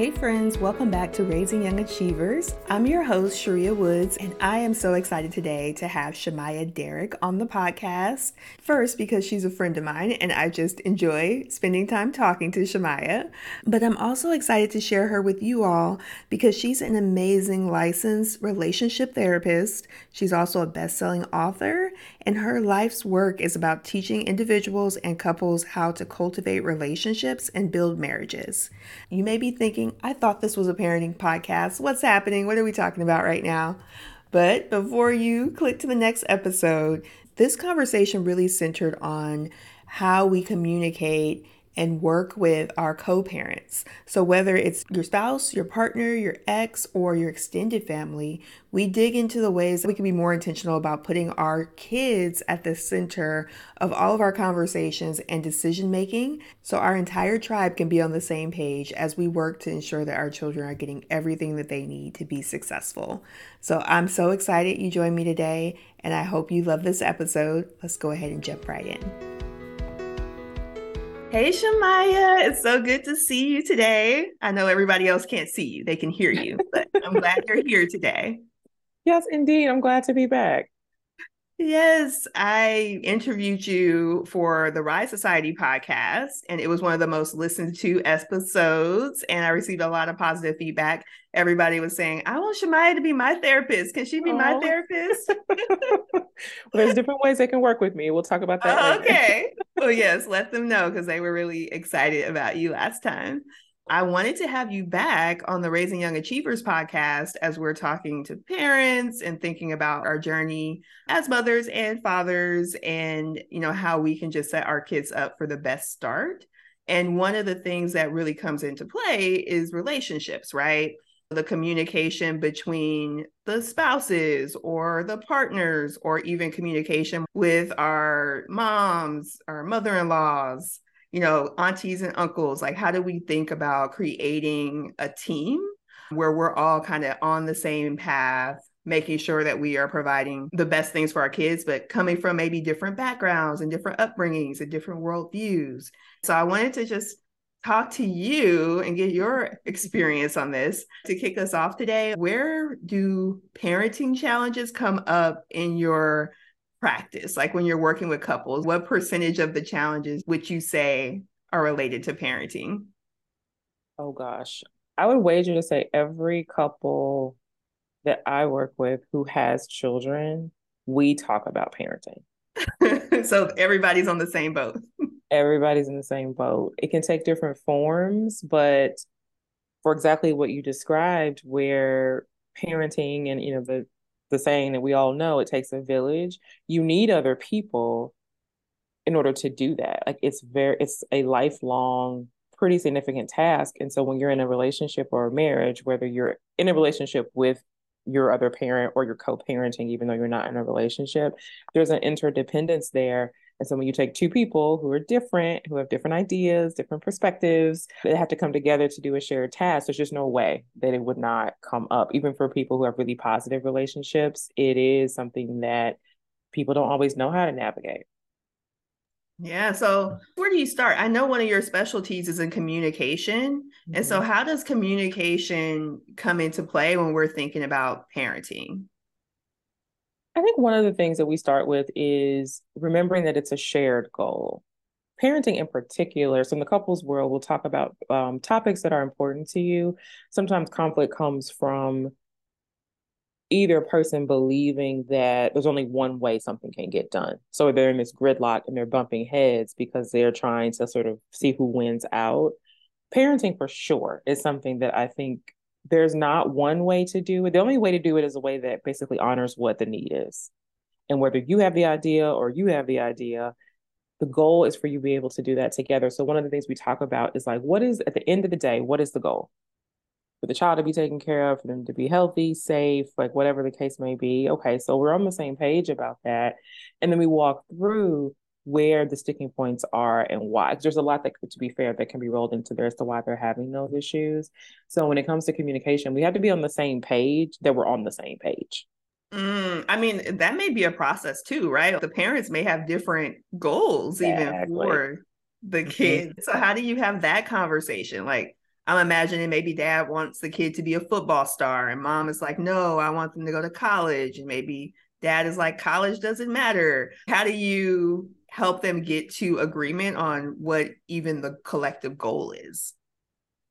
Hey, friends, welcome back to Raising Young Achievers. I'm your host, Sharia Woods, and I am so excited today to have Shemiah Derrick on the podcast. First, because she's a friend of mine, and I just enjoy spending time talking to Shemiah. But I'm also excited to share her with you all because she's an amazing licensed relationship therapist. She's also a best selling author, and her life's work is about teaching individuals and couples how to cultivate relationships and build marriages. You may be thinking, I thought this was a parenting podcast. What's happening? What are we talking about right now? But before you click to the next episode, this conversation really centered on how we communicate and work with our co parents. So, whether it's your spouse, your partner, your ex, or your extended family, we dig into the ways that we can be more intentional about putting our kids at the center of all of our conversations and decision making so our entire tribe can be on the same page as we work to ensure that our children are getting everything that they need to be successful. So, I'm so excited you joined me today, and I hope you love this episode. Let's go ahead and jump right in. Hey, Shemiah, it's so good to see you today. I know everybody else can't see you, they can hear you, but I'm glad you're here today. Yes, indeed. I'm glad to be back. Yes, I interviewed you for the Rise Society podcast, and it was one of the most listened to episodes. And I received a lot of positive feedback. Everybody was saying, I want Shemiah to be my therapist. Can she be my oh. therapist? well, there's different ways they can work with me. We'll talk about that. Uh, okay. well, yes, let them know because they were really excited about you last time. I wanted to have you back on the Raising Young Achievers podcast as we're talking to parents and thinking about our journey as mothers and fathers and you know how we can just set our kids up for the best start. And one of the things that really comes into play is relationships, right? The communication between the spouses or the partners, or even communication with our moms, our mother in laws, you know, aunties and uncles, like how do we think about creating a team where we're all kind of on the same path, making sure that we are providing the best things for our kids, but coming from maybe different backgrounds and different upbringings and different worldviews. So I wanted to just talk to you and get your experience on this to kick us off today. Where do parenting challenges come up in your practice? Like when you're working with couples, what percentage of the challenges would you say are related to parenting? Oh gosh. I would wager to say every couple that I work with who has children, we talk about parenting. so everybody's on the same boat. Everybody's in the same boat. It can take different forms, but for exactly what you described, where parenting and you know the the saying that we all know it takes a village. You need other people in order to do that. Like it's very it's a lifelong pretty significant task. And so when you're in a relationship or a marriage whether you're in a relationship with your other parent or you're co-parenting even though you're not in a relationship there's an interdependence there and so when you take two people who are different, who have different ideas, different perspectives, they have to come together to do a shared task. There's just no way that it would not come up. Even for people who have really positive relationships, it is something that people don't always know how to navigate. Yeah. So, where do you start? I know one of your specialties is in communication. Mm-hmm. And so, mm-hmm. how does communication come into play when we're thinking about parenting? I think one of the things that we start with is remembering that it's a shared goal. Parenting in particular, so in the couples world, we'll talk about um, topics that are important to you. Sometimes conflict comes from either person believing that there's only one way something can get done. So they're in this gridlock and they're bumping heads because they're trying to sort of see who wins out. Parenting for sure is something that I think there's not one way to do it. The only way to do it is a way that basically honors what the need is. And whether you have the idea or you have the idea, the goal is for you to be able to do that together. So one of the things we talk about is like, what is at the end of the day, what is the goal? For the child to be taken care of, for them to be healthy, safe, like whatever the case may be. Okay, so we're on the same page about that. And then we walk through where the sticking points are and why. There's a lot that, to be fair, that can be rolled into there as to why they're having those issues. So when it comes to communication, we have to be on the same page that we're on the same page. Mm, I mean, that may be a process too, right? The parents may have different goals exactly. even for the mm-hmm. kids. Mm-hmm. So how do you have that conversation? Like, I'm imagining maybe dad wants the kid to be a football star, and mom is like, no, I want them to go to college. And maybe dad is like, college doesn't matter. How do you help them get to agreement on what even the collective goal is?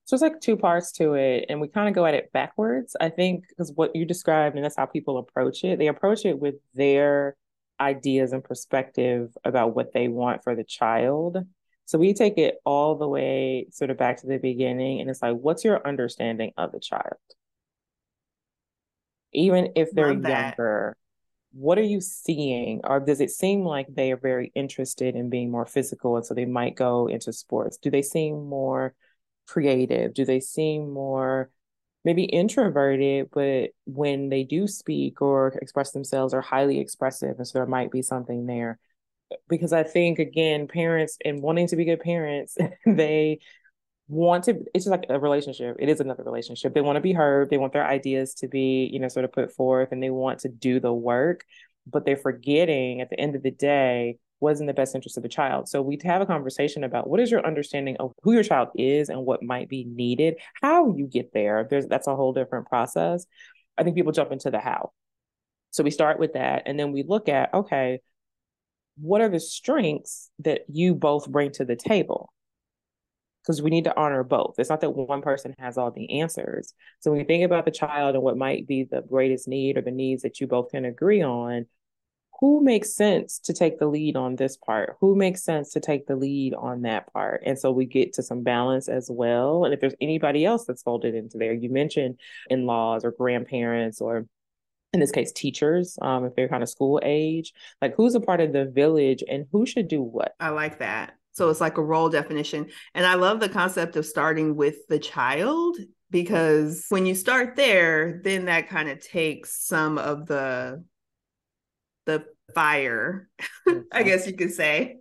So it's like two parts to it, and we kind of go at it backwards. I think because what you described, and that's how people approach it. They approach it with their ideas and perspective about what they want for the child. So we take it all the way sort of back to the beginning, and it's like, what's your understanding of the child? Even if they're younger, what are you seeing? Or does it seem like they are very interested in being more physical, and so they might go into sports? Do they seem more creative? Do they seem more maybe introverted, but when they do speak or express themselves are highly expressive. And so there might be something there. Because I think again, parents and wanting to be good parents, they want to it's just like a relationship. It is another relationship. They want to be heard, they want their ideas to be, you know, sort of put forth and they want to do the work, but they're forgetting at the end of the day was in the best interest of the child. So we have a conversation about what is your understanding of who your child is and what might be needed, how you get there. There's that's a whole different process. I think people jump into the how. So we start with that and then we look at okay, what are the strengths that you both bring to the table? Because we need to honor both. It's not that one person has all the answers. So when you think about the child and what might be the greatest need or the needs that you both can agree on, who makes sense to take the lead on this part? Who makes sense to take the lead on that part? And so we get to some balance as well. And if there's anybody else that's folded into there, you mentioned in laws or grandparents or in this case teachers um, if they're kind of school age like who's a part of the village and who should do what i like that so it's like a role definition and i love the concept of starting with the child because when you start there then that kind of takes some of the the fire, I guess you could say,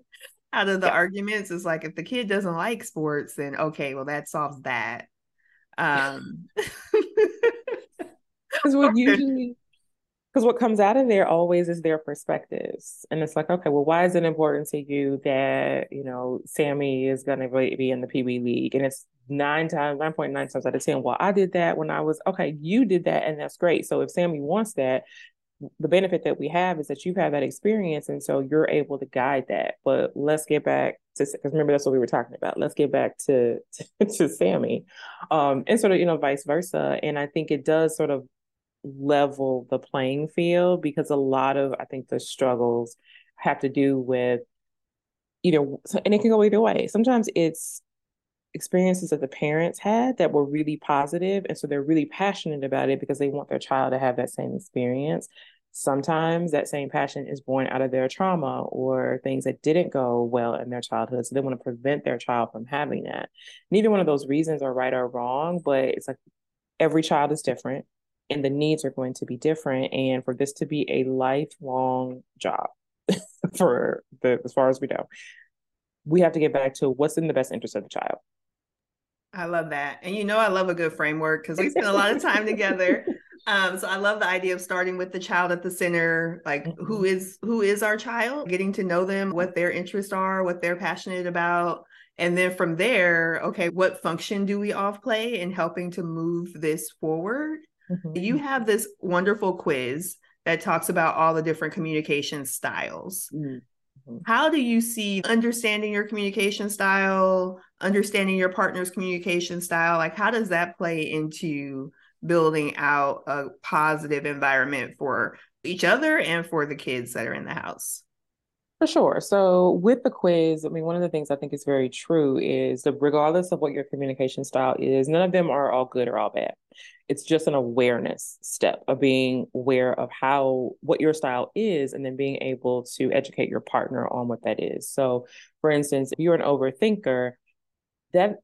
out of the yeah. arguments It's like if the kid doesn't like sports, then okay, well that solves that. Um because what usually because what comes out of there always is their perspectives. And it's like okay well why is it important to you that you know sammy is going to be in the pb league? And it's nine times 9.9 times out of 10 well i did that when i was okay you did that and that's great. So if sammy wants that the benefit that we have is that you've had that experience and so you're able to guide that. But let's get back to because remember that's what we were talking about. Let's get back to to, to sammy. Um and sort of you know vice versa. And i think it does sort of level the playing field because a lot of i think the struggles have to do with you know and it can go either way. Sometimes it's experiences that the parents had that were really positive and so they're really passionate about it because they want their child to have that same experience. Sometimes that same passion is born out of their trauma or things that didn't go well in their childhood so they want to prevent their child from having that. Neither one of those reasons are right or wrong but it's like every child is different and the needs are going to be different and for this to be a lifelong job for the as far as we know we have to get back to what's in the best interest of the child I love that. And you know, I love a good framework because we spend a lot of time together. Um, so I love the idea of starting with the child at the center, like mm-hmm. who is who is our child, getting to know them, what their interests are, what they're passionate about. And then from there, okay, what function do we all play in helping to move this forward? Mm-hmm. You have this wonderful quiz that talks about all the different communication styles. Mm-hmm. How do you see understanding your communication style, understanding your partner's communication style? Like, how does that play into building out a positive environment for each other and for the kids that are in the house? For sure. So with the quiz, I mean, one of the things I think is very true is that regardless of what your communication style is, none of them are all good or all bad. It's just an awareness step of being aware of how what your style is and then being able to educate your partner on what that is. So for instance, if you're an overthinker, that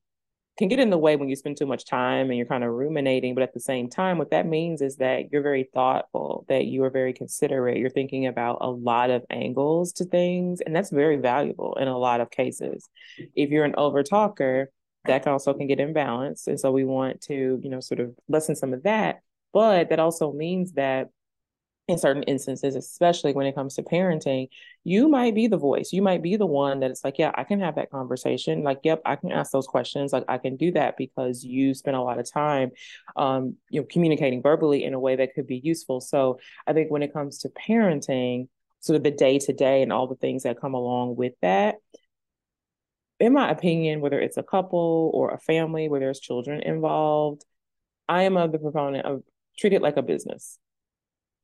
can get in the way when you spend too much time and you're kind of ruminating. But at the same time, what that means is that you're very thoughtful, that you are very considerate. You're thinking about a lot of angles to things, and that's very valuable in a lot of cases. If you're an over talker, that can also can get imbalanced. And so we want to, you know, sort of lessen some of that. But that also means that in certain instances, especially when it comes to parenting, you might be the voice. You might be the one that it's like, yeah, I can have that conversation. Like, yep, I can ask those questions. Like, I can do that because you spend a lot of time, um, you know, communicating verbally in a way that could be useful. So I think when it comes to parenting, sort of the day to day and all the things that come along with that, in my opinion, whether it's a couple or a family where there's children involved, I am of the proponent of treat it like a business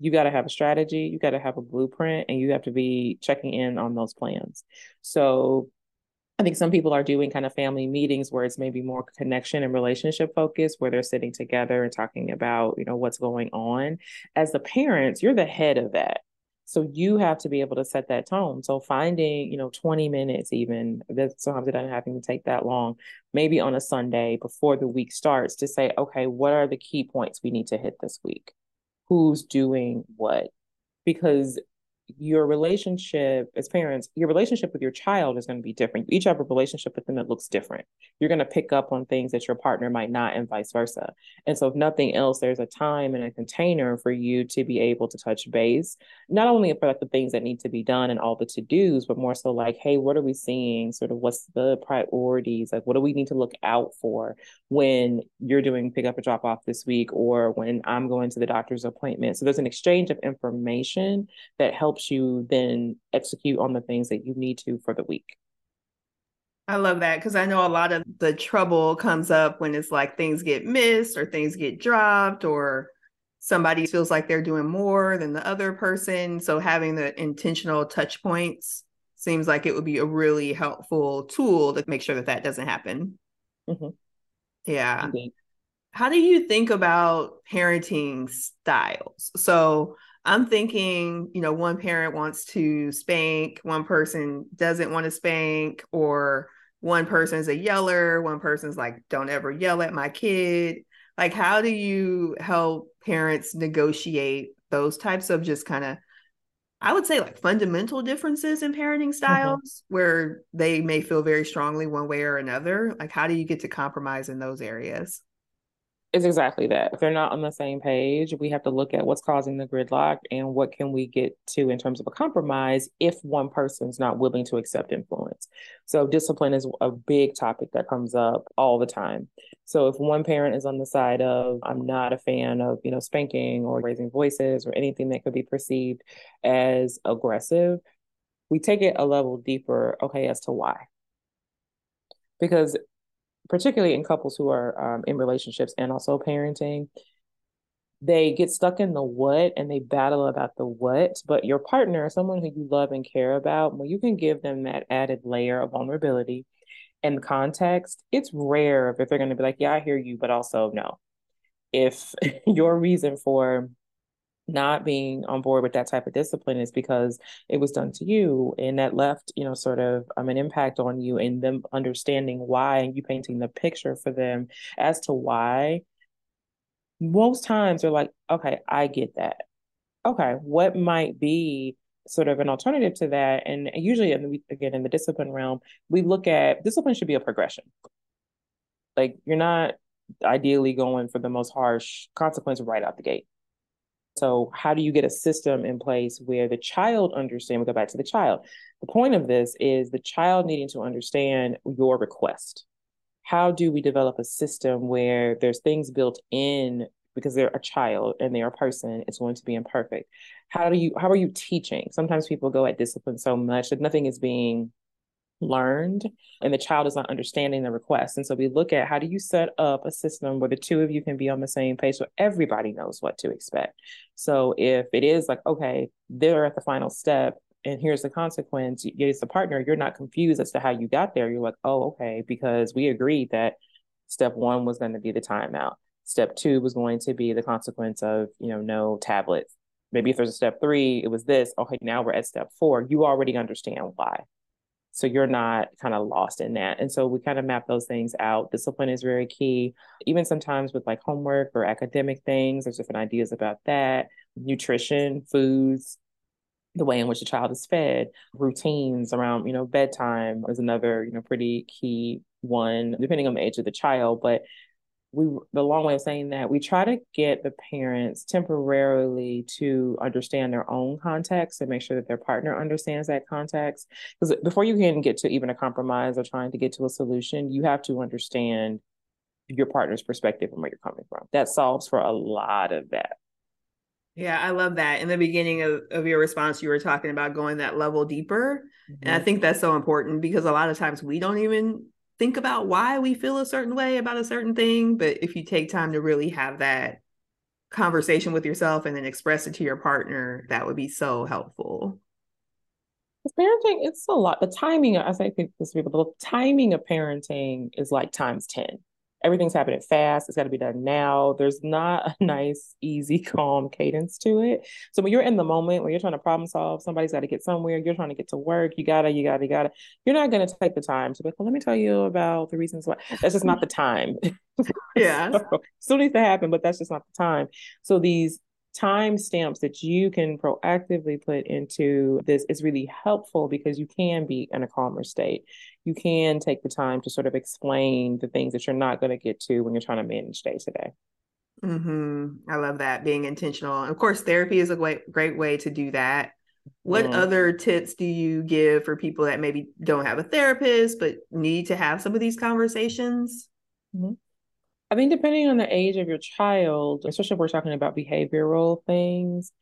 you got to have a strategy, you got to have a blueprint, and you have to be checking in on those plans. So I think some people are doing kind of family meetings where it's maybe more connection and relationship focused, where they're sitting together and talking about, you know, what's going on. As the parents, you're the head of that. So you have to be able to set that tone. So finding, you know, 20 minutes even, that sometimes it doesn't have to take that long, maybe on a Sunday before the week starts to say, okay, what are the key points we need to hit this week? Who's doing what because your relationship as parents, your relationship with your child is going to be different. You each have a relationship with them that looks different. You're going to pick up on things that your partner might not, and vice versa. And so, if nothing else, there's a time and a container for you to be able to touch base, not only for like the things that need to be done and all the to dos, but more so like, hey, what are we seeing? Sort of what's the priorities? Like, what do we need to look out for when you're doing pick up a drop off this week or when I'm going to the doctor's appointment? So, there's an exchange of information that helps helps you then execute on the things that you need to for the week. I love that because I know a lot of the trouble comes up when it's like things get missed or things get dropped or somebody feels like they're doing more than the other person. So having the intentional touch points seems like it would be a really helpful tool to make sure that that doesn't happen. Mm-hmm. Yeah. Indeed. How do you think about parenting styles? So I'm thinking, you know, one parent wants to spank, one person doesn't want to spank, or one person's a yeller, one person's like, don't ever yell at my kid. Like, how do you help parents negotiate those types of just kind of, I would say, like fundamental differences in parenting mm-hmm. styles mm-hmm. where they may feel very strongly one way or another? Like, how do you get to compromise in those areas? It's exactly that. If they're not on the same page, we have to look at what's causing the gridlock and what can we get to in terms of a compromise if one person's not willing to accept influence. So discipline is a big topic that comes up all the time. So if one parent is on the side of I'm not a fan of, you know, spanking or raising voices or anything that could be perceived as aggressive, we take it a level deeper, okay, as to why because particularly in couples who are um, in relationships and also parenting, they get stuck in the what and they battle about the what. But your partner, someone who you love and care about, when you can give them that added layer of vulnerability and context, it's rare if they're going to be like, Yeah, I hear you, but also no. If your reason for not being on board with that type of discipline is because it was done to you and that left you know sort of um, an impact on you and them understanding why and you painting the picture for them as to why most times they're like okay i get that. Okay what might be sort of an alternative to that? And usually in the, again in the discipline realm we look at discipline should be a progression. Like you're not ideally going for the most harsh consequence right out the gate so, how do you get a system in place where the child understand? We go back to the child. The point of this is the child needing to understand your request. How do we develop a system where there's things built in because they're a child and they're a person, it's going to be imperfect. How do you how are you teaching? Sometimes people go at discipline so much that nothing is being learned and the child is not understanding the request. And so we look at how do you set up a system where the two of you can be on the same page so everybody knows what to expect. So if it is like, okay, they're at the final step and here's the consequence, as the partner, you're not confused as to how you got there. You're like, oh, okay, because we agreed that step one was going to be the timeout. Step two was going to be the consequence of, you know, no tablets. Maybe if there's a step three, it was this. Okay, now we're at step four. You already understand why. So you're not kind of lost in that. And so we kind of map those things out. Discipline is very key. Even sometimes with like homework or academic things, there's different ideas about that. Nutrition, foods, the way in which a child is fed, routines around, you know, bedtime is another, you know, pretty key one, depending on the age of the child. But we the long way of saying that we try to get the parents temporarily to understand their own context and make sure that their partner understands that context because before you can get to even a compromise or trying to get to a solution you have to understand your partner's perspective and where you're coming from that solves for a lot of that yeah i love that in the beginning of, of your response you were talking about going that level deeper mm-hmm. and i mm-hmm. think that's so important because a lot of times we don't even think about why we feel a certain way about a certain thing. But if you take time to really have that conversation with yourself and then express it to your partner, that would be so helpful. Parenting, it's a lot. The timing, I say this people, the timing of parenting is like times 10 everything's happening fast. It's got to be done now. There's not a nice, easy, calm cadence to it. So when you're in the moment, when you're trying to problem solve, somebody's got to get somewhere. You're trying to get to work. You gotta, you gotta, you gotta. You're not going to take the time to be like, well, let me tell you about the reasons why. That's just not the time. Yeah, so, still needs to happen, but that's just not the time. So these time stamps that you can proactively put into this is really helpful because you can be in a calmer state. You can take the time to sort of explain the things that you're not going to get to when you're trying to manage day to day. Hmm. I love that being intentional. Of course, therapy is a great great way to do that. What mm. other tips do you give for people that maybe don't have a therapist but need to have some of these conversations? Mm-hmm. I think depending on the age of your child, especially if we're talking about behavioral things,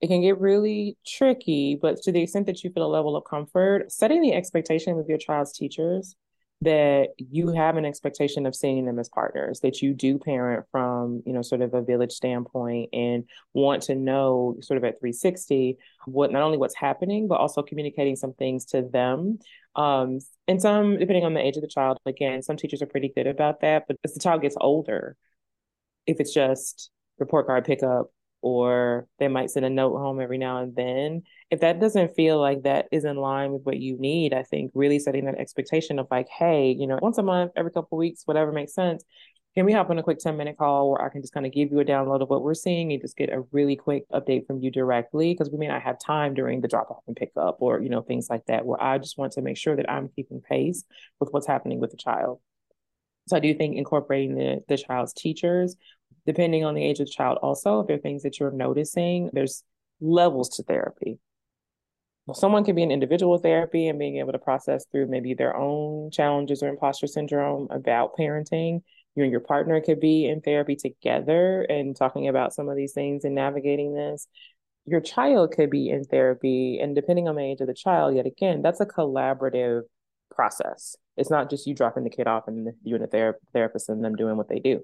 it can get really tricky. But to the extent that you feel a level of comfort, setting the expectation with your child's teachers that you have an expectation of seeing them as partners that you do parent from you know sort of a village standpoint and want to know sort of at 360 what not only what's happening but also communicating some things to them. Um and some depending on the age of the child again some teachers are pretty good about that but as the child gets older if it's just report card pickup or they might send a note home every now and then. If that doesn't feel like that is in line with what you need, I think really setting that expectation of like, hey, you know, once a month, every couple weeks, whatever makes sense. Can we hop on a quick 10 minute call where I can just kind of give you a download of what we're seeing and just get a really quick update from you directly? Because we may not have time during the drop off and pick up or, you know, things like that, where I just want to make sure that I'm keeping pace with what's happening with the child. So I do think incorporating the, the child's teachers depending on the age of the child also if there are things that you're noticing there's levels to therapy. Someone can be in individual therapy and being able to process through maybe their own challenges or imposter syndrome about parenting. You and your partner could be in therapy together and talking about some of these things and navigating this. Your child could be in therapy and depending on the age of the child yet again that's a collaborative process. It's not just you dropping the kid off and you and the ther- therapist and them doing what they do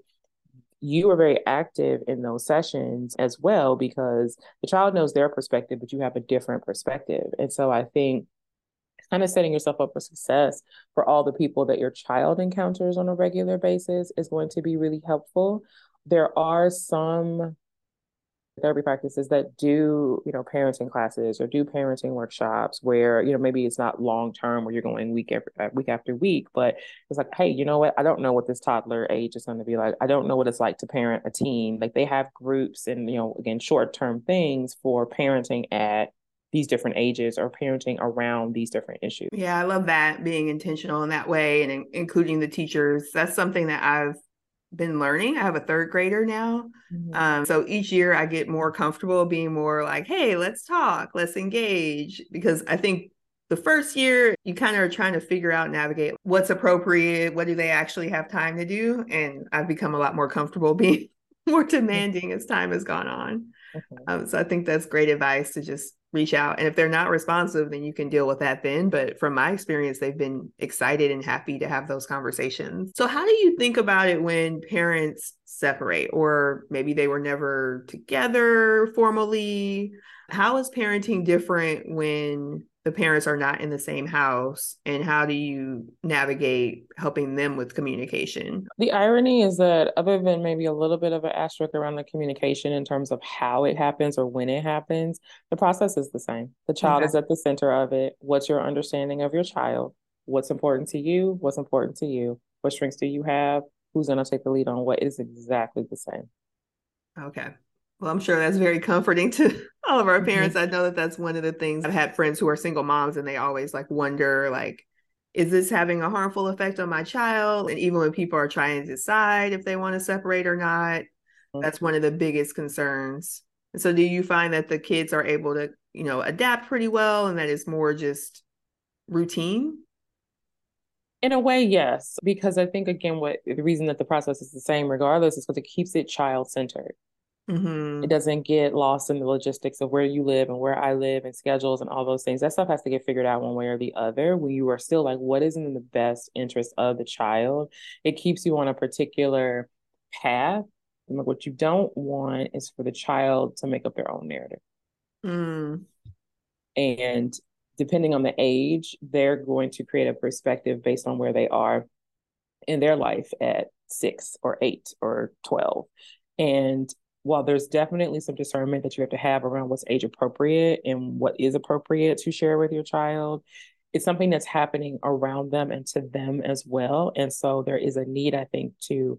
you are very active in those sessions as well because the child knows their perspective, but you have a different perspective. And so I think kind of setting yourself up for success for all the people that your child encounters on a regular basis is going to be really helpful. There are some therapy practices that do you know parenting classes or do parenting workshops where you know maybe it's not long term where you're going week after uh, week after week but it's like hey you know what i don't know what this toddler age is going to be like i don't know what it's like to parent a teen like they have groups and you know again short term things for parenting at these different ages or parenting around these different issues. Yeah, I love that being intentional in that way and in- including the teachers. That's something that I've been learning. I have a third grader now. Mm-hmm. Um, so each year I get more comfortable being more like, hey, let's talk, let's engage. Because I think the first year you kind of are trying to figure out, navigate what's appropriate, what do they actually have time to do. And I've become a lot more comfortable being more demanding as time has gone on. Um, so I think that's great advice to just reach out. And if they're not responsive, then you can deal with that then. But from my experience, they've been excited and happy to have those conversations. So, how do you think about it when parents separate, or maybe they were never together formally? How is parenting different when the parents are not in the same house and how do you navigate helping them with communication? The irony is that other than maybe a little bit of an asterisk around the communication in terms of how it happens or when it happens the process is the same. The child okay. is at the center of it. What's your understanding of your child? What's important to you? What's important to you? What strengths do you have? Who's going to take the lead on what is exactly the same? Okay well, I'm sure that's very comforting to all of our mm-hmm. parents. Mm-hmm. I know that that's one of the things I've had friends who are single moms and they always like wonder like is this having a harmful effect on my child? And even when people are trying to decide if they want to separate or not, mm-hmm. that's one of the biggest concerns. So do you find that the kids are able to, you know, adapt pretty well and that it's more just routine? In a way, yes, because I think again, what the reason that the process is the same regardless is because it keeps it child centered. Mm-hmm. It doesn't get lost in the logistics of where you live and where I live and schedules and all those things. That stuff has to get figured out one way or the other. When you are still like, what is in the best interest of the child? It keeps you on a particular path. And what you don't want is for the child to make up their own narrative. Mm. And depending on the age, they're going to create a perspective based on where they are in their life at six or eight or 12. And while there's definitely some discernment that you have to have around what's age appropriate and what is appropriate to share with your child, it's something that's happening around them and to them as well. And so there is a need, I think, to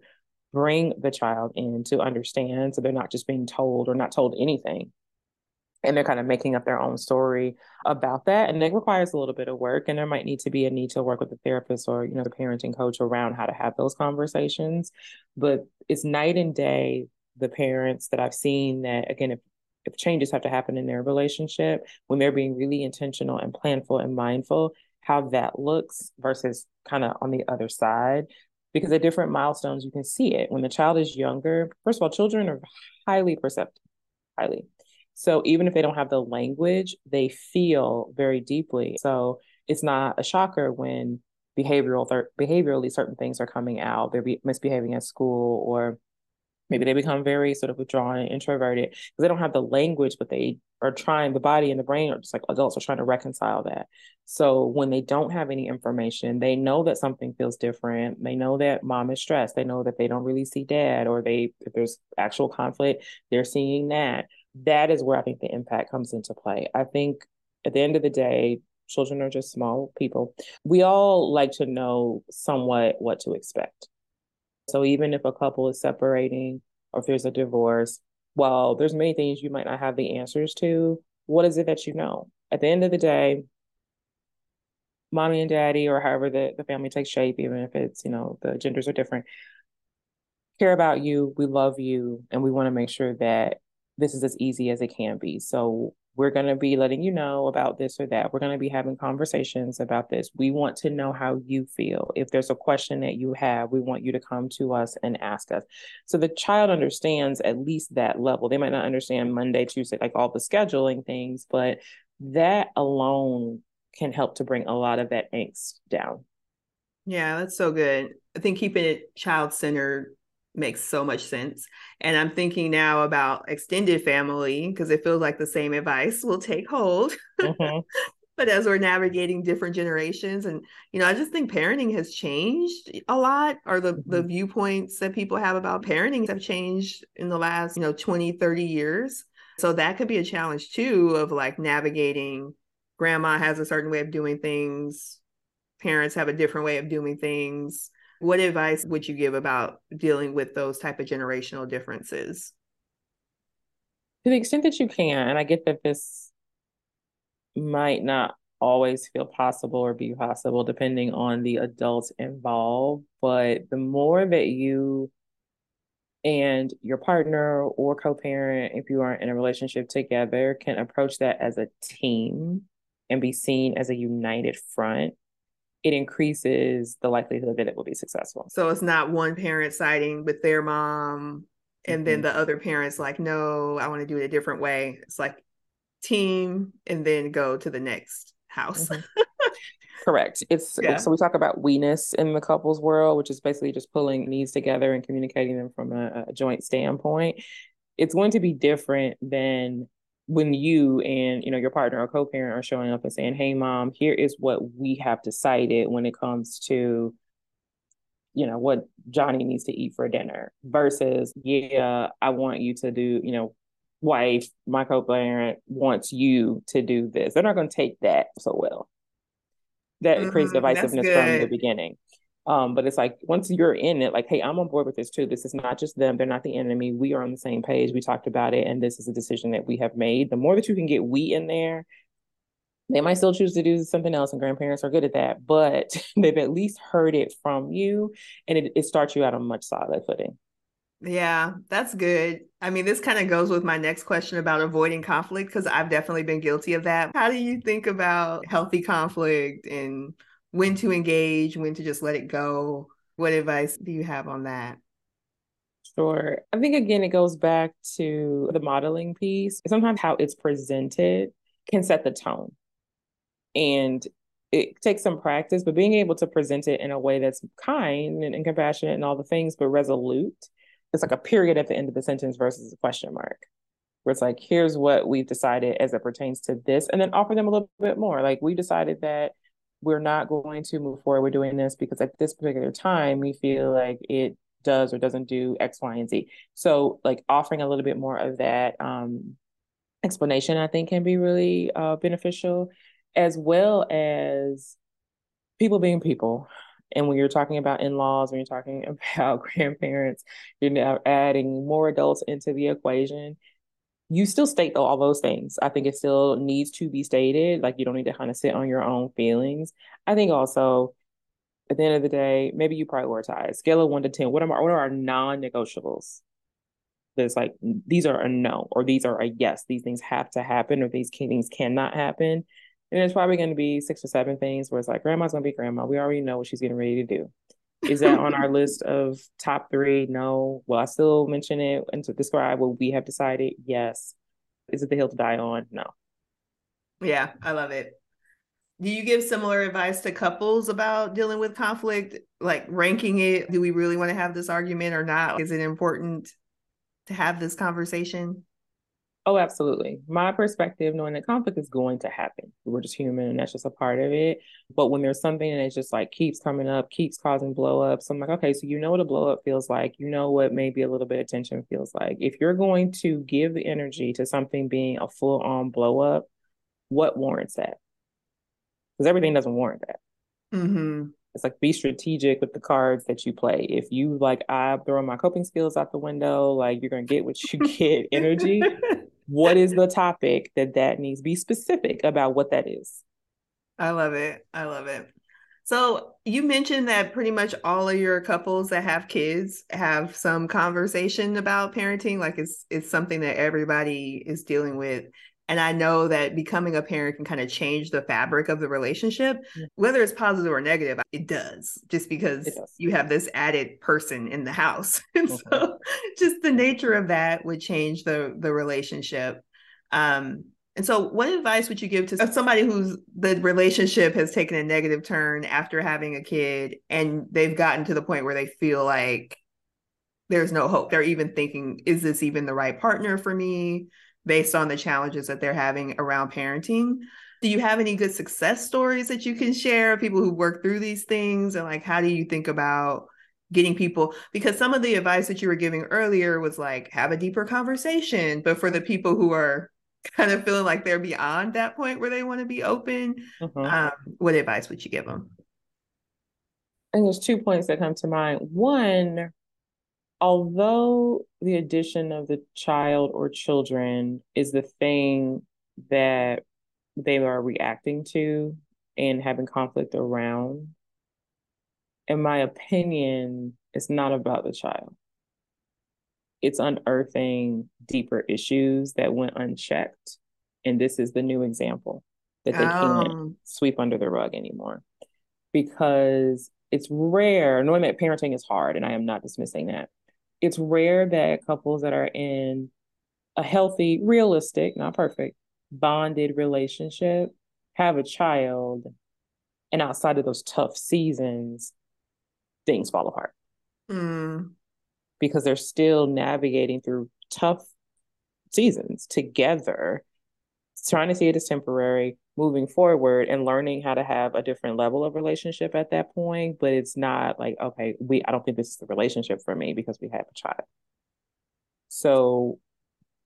bring the child in to understand so they're not just being told or not told anything. And they're kind of making up their own story about that. And it requires a little bit of work and there might need to be a need to work with the therapist or you know the parenting coach around how to have those conversations. But it's night and day the parents that i've seen that again if if changes have to happen in their relationship when they're being really intentional and planful and mindful how that looks versus kind of on the other side because at different milestones you can see it when the child is younger first of all children are highly perceptive highly so even if they don't have the language, they feel very deeply. So it's not a shocker when behavioral behaviorally certain things are coming out. They're be- misbehaving at school or maybe they become very sort of withdrawn and introverted because they don't have the language, but they are trying the body and the brain are just like adults are trying to reconcile that. So when they don't have any information, they know that something feels different. They know that mom is stressed. They know that they don't really see dad or they if there's actual conflict, they're seeing that that is where I think the impact comes into play. I think at the end of the day, children are just small people. We all like to know somewhat what to expect. So even if a couple is separating or if there's a divorce, well, there's many things you might not have the answers to. What is it that you know? At the end of the day, mommy and daddy, or however the, the family takes shape, even if it's, you know, the genders are different, care about you, we love you, and we want to make sure that this is as easy as it can be. So we're going to be letting you know about this or that. We're going to be having conversations about this. We want to know how you feel. If there's a question that you have, we want you to come to us and ask us. So the child understands at least that level. They might not understand Monday, Tuesday, like all the scheduling things, but that alone can help to bring a lot of that angst down. Yeah, that's so good. I think keeping it child centered makes so much sense. And I'm thinking now about extended family because it feels like the same advice will take hold. Mm-hmm. but as we're navigating different generations and you know i just think parenting has changed a lot or the mm-hmm. the viewpoints that people have about parenting have changed in the last you know 20 30 years so that could be a challenge too of like navigating grandma has a certain way of doing things parents have a different way of doing things what advice would you give about dealing with those type of generational differences? To the extent that you can and i get that this might not always feel possible or be possible depending on the adults involved but the more that you and your partner or co-parent if you are in a relationship together can approach that as a team and be seen as a united front it increases the likelihood that it will be successful. So it's not one parent siding with their mom and mm-hmm. then the other parents like, no, I want to do it a different way. It's like team and then go to the next house. Mm-hmm. Correct. It's yeah. so we talk about we-ness in the couples world, which is basically just pulling needs together and communicating them from a, a joint standpoint. It's going to be different than when you and you know your partner or co-parent are showing up and saying hey mom here is what we have decided when it comes to you know what johnny needs to eat for dinner versus yeah i want you to do you know wife my co-parent wants you to do this. They're not going to take that so well. That mm-hmm, creates divisiveness from the beginning um, but it's like once you're in it, like, hey, I'm on board with this too. This is not just them, they're not the enemy. We are on the same page. We talked about it, and this is a decision that we have made. The more that you can get we in there, They might still choose to do something else, and grandparents are good at that, but they've at least heard it from you, and it, it starts you out on much solid footing. Yeah, that's good. I mean, this kind of goes with my next question about avoiding conflict because I've definitely been guilty of that. How do you think about healthy conflict and when to engage, when to just let it go? What advice do you have on that? Sure. I think again, it goes back to the modeling piece. Sometimes how it's presented can set the tone. And it takes some practice, but being able to present it in a way that's kind and, and compassionate and all the things, but resolute it's like a period at the end of the sentence versus a question mark where it's like here's what we've decided as it pertains to this and then offer them a little bit more like we decided that we're not going to move forward We're doing this because at this particular time we feel like it does or doesn't do x y and z so like offering a little bit more of that um, explanation i think can be really uh, beneficial as well as people being people and when you're talking about in laws, when you're talking about grandparents, you're now adding more adults into the equation. You still state all those things. I think it still needs to be stated. Like you don't need to kind of sit on your own feelings. I think also at the end of the day, maybe you prioritize scale of one to 10. What are, what are our non negotiables? There's like, these are a no, or these are a yes. These things have to happen, or these things cannot happen. And there's probably going to be six or seven things where it's like, grandma's going to be grandma. We already know what she's getting ready to do. Is that on our list of top three? No. Will I still mention it and to describe what we have decided? Yes. Is it the hill to die on? No. Yeah, I love it. Do you give similar advice to couples about dealing with conflict, like ranking it? Do we really want to have this argument or not? Is it important to have this conversation? Oh, absolutely. My perspective, knowing that conflict is going to happen. We're just human and that's just a part of it. But when there's something that just like keeps coming up, keeps causing blow ups, I'm like, okay, so you know what a blow up feels like. You know what maybe a little bit of tension feels like. If you're going to give the energy to something being a full on blow up, what warrants that? Because everything doesn't warrant that. Mm-hmm. It's like be strategic with the cards that you play. If you like, I'm throwing my coping skills out the window, like you're gonna get what you get energy what is the topic that that needs be specific about what that is? I love it. I love it. So you mentioned that pretty much all of your couples that have kids have some conversation about parenting like it's it's something that everybody is dealing with and I know that becoming a parent can kind of change the fabric of the relationship, whether it's positive or negative, it does, just because does. you have this added person in the house. And okay. so just the nature of that would change the the relationship. Um, and so what advice would you give to somebody who's the relationship has taken a negative turn after having a kid and they've gotten to the point where they feel like there's no hope. They're even thinking, is this even the right partner for me? Based on the challenges that they're having around parenting. Do you have any good success stories that you can share? of People who work through these things, and like, how do you think about getting people? Because some of the advice that you were giving earlier was like, have a deeper conversation. But for the people who are kind of feeling like they're beyond that point where they want to be open, mm-hmm. um, what advice would you give them? And there's two points that come to mind. One, although the addition of the child or children is the thing that they are reacting to and having conflict around, in my opinion, it's not about the child. It's unearthing deeper issues that went unchecked. And this is the new example that they oh. can't sweep under the rug anymore. Because it's rare, knowing that parenting is hard, and I am not dismissing that it's rare that couples that are in a healthy, realistic, not perfect, bonded relationship have a child and outside of those tough seasons, things fall apart. Mm. Because they're still navigating through tough seasons together, trying to see it as temporary, moving forward and learning how to have a different level of relationship at that point but it's not like okay we i don't think this is the relationship for me because we have a child. So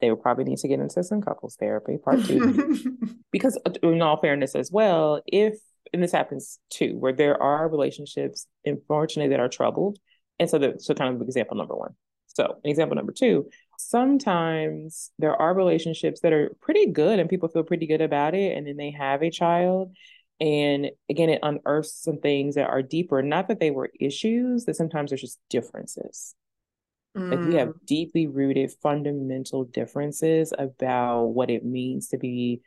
they would probably need to get into some couples therapy part two. Because uh, in all fairness as well if and this happens too where there are relationships unfortunately that are troubled. And so the so kind of example number one. So example number two sometimes there are relationships that are pretty good and people feel pretty good about it and then they have a child and again it unearths some things that are deeper not that they were issues that sometimes there's just differences mm. like we have mm. deeply rooted fundamental differences about what it means to be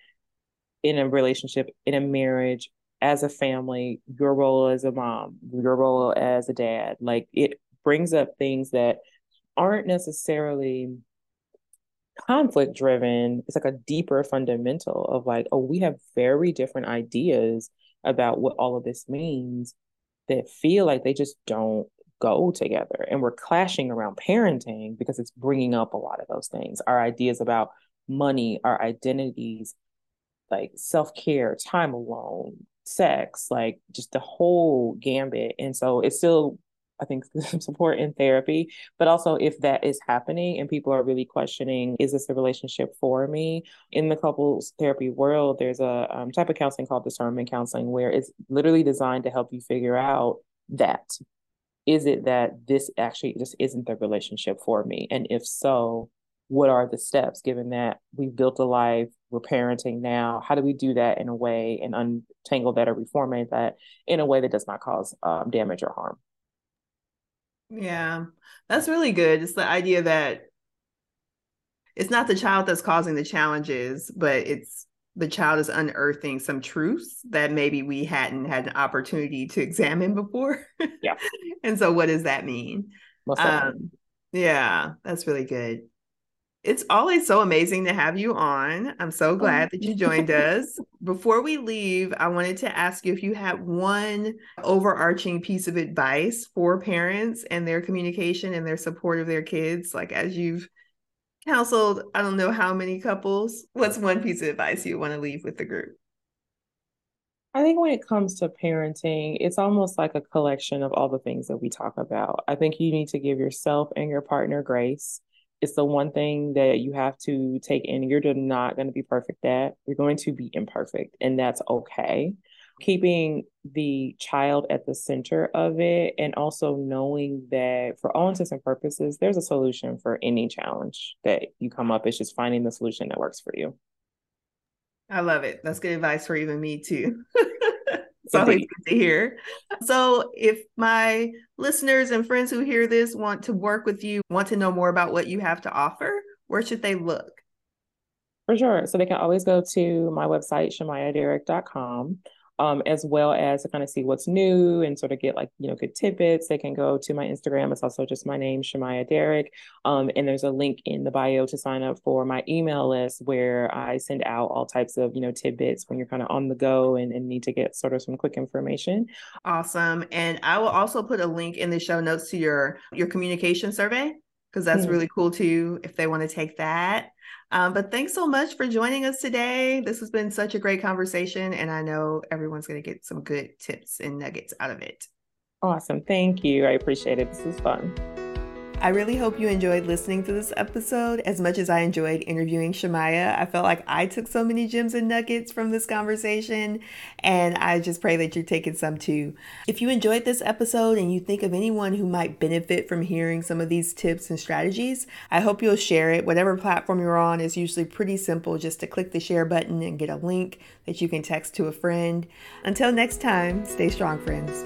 in a relationship in a marriage as a family your role as a mom your role as a dad like it brings up things that aren't necessarily conflict driven it's like a deeper fundamental of like oh we have very different ideas about what all of this means that feel like they just don't go together. And we're clashing around parenting because it's bringing up a lot of those things. Our ideas about money our identities like self-care time alone sex like just the whole gambit. And so it's still I think some support in therapy, but also if that is happening and people are really questioning, is this a relationship for me? In the couples therapy world, there's a um, type of counseling called discernment counseling where it's literally designed to help you figure out that is it that this actually just isn't the relationship for me? And if so, what are the steps given that we've built a life, we're parenting now? How do we do that in a way and untangle that or reformate that in a way that does not cause um, damage or harm? Yeah, that's really good. It's the idea that it's not the child that's causing the challenges, but it's the child is unearthing some truths that maybe we hadn't had an opportunity to examine before. Yeah. and so, what does that mean? Um, yeah, that's really good. It's always so amazing to have you on. I'm so oh, glad that you joined us. Before we leave, I wanted to ask you if you had one overarching piece of advice for parents and their communication and their support of their kids. Like, as you've counseled, I don't know how many couples, what's one piece of advice you want to leave with the group? I think when it comes to parenting, it's almost like a collection of all the things that we talk about. I think you need to give yourself and your partner grace it's the one thing that you have to take in. You're not going to be perfect at. You're going to be imperfect, and that's okay. Keeping the child at the center of it, and also knowing that for all intents and purposes, there's a solution for any challenge that you come up. It's just finding the solution that works for you. I love it. That's good advice for even me, too. It's always good to hear. So, if my listeners and friends who hear this want to work with you, want to know more about what you have to offer, where should they look? For sure. So, they can always go to my website, shemiahderrick.com um, as well as to kind of see what's new and sort of get like, you know, good tidbits. They can go to my Instagram. It's also just my name, Shemiah Derrick. Um, and there's a link in the bio to sign up for my email list where I send out all types of, you know, tidbits when you're kind of on the go and, and need to get sort of some quick information. Awesome. And I will also put a link in the show notes to your your communication survey because that's mm-hmm. really cool too if they want to take that. Um, but thanks so much for joining us today. This has been such a great conversation, and I know everyone's going to get some good tips and nuggets out of it. Awesome. Thank you. I appreciate it. This was fun. I really hope you enjoyed listening to this episode as much as I enjoyed interviewing Shemiah. I felt like I took so many gems and nuggets from this conversation, and I just pray that you're taking some too. If you enjoyed this episode and you think of anyone who might benefit from hearing some of these tips and strategies, I hope you'll share it. Whatever platform you're on is usually pretty simple just to click the share button and get a link that you can text to a friend. Until next time, stay strong, friends.